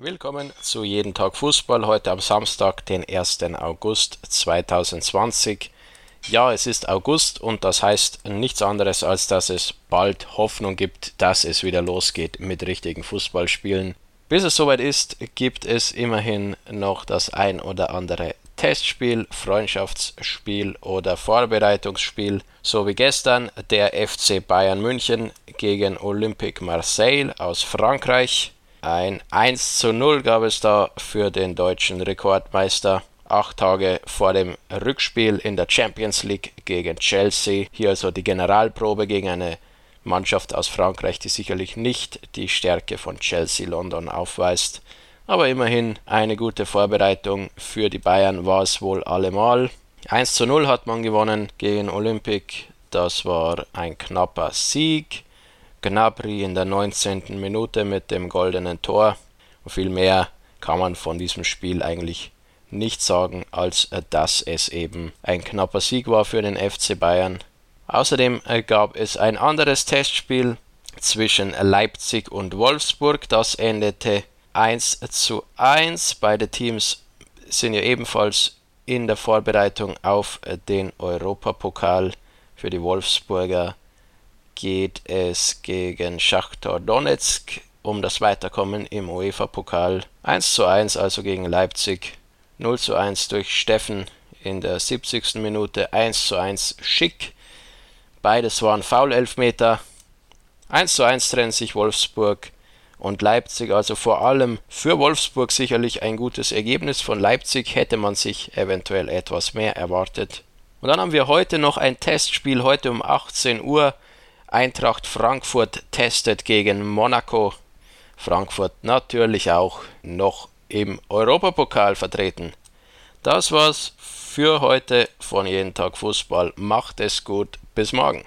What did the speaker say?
Willkommen zu Jeden Tag Fußball, heute am Samstag, den 1. August 2020. Ja, es ist August und das heißt nichts anderes, als dass es bald Hoffnung gibt, dass es wieder losgeht mit richtigen Fußballspielen. Bis es soweit ist, gibt es immerhin noch das ein oder andere Testspiel, Freundschaftsspiel oder Vorbereitungsspiel, so wie gestern der FC Bayern München gegen Olympique Marseille aus Frankreich. Ein 1 zu 0 gab es da für den deutschen Rekordmeister. Acht Tage vor dem Rückspiel in der Champions League gegen Chelsea. Hier also die Generalprobe gegen eine Mannschaft aus Frankreich, die sicherlich nicht die Stärke von Chelsea London aufweist. Aber immerhin eine gute Vorbereitung für die Bayern war es wohl allemal. 1 zu 0 hat man gewonnen gegen Olympique. Das war ein knapper Sieg. Gnabry in der 19. Minute mit dem goldenen Tor. Und viel mehr kann man von diesem Spiel eigentlich nicht sagen, als äh, dass es eben ein knapper Sieg war für den FC Bayern. Außerdem äh, gab es ein anderes Testspiel zwischen Leipzig und Wolfsburg. Das endete 1 zu 1. Beide Teams sind ja ebenfalls in der Vorbereitung auf äh, den Europapokal für die Wolfsburger geht es gegen Schachtar Donetsk um das Weiterkommen im UEFA-Pokal. 1 zu 1 also gegen Leipzig. 0 zu 1 durch Steffen in der 70. Minute. 1 zu 1 Schick. Beides waren Foul-Elfmeter. 1 zu 1 trennt sich Wolfsburg und Leipzig. Also vor allem für Wolfsburg sicherlich ein gutes Ergebnis. Von Leipzig hätte man sich eventuell etwas mehr erwartet. Und dann haben wir heute noch ein Testspiel, heute um 18 Uhr Eintracht Frankfurt testet gegen Monaco. Frankfurt natürlich auch noch im Europapokal vertreten. Das war's für heute von Jeden Tag Fußball. Macht es gut. Bis morgen.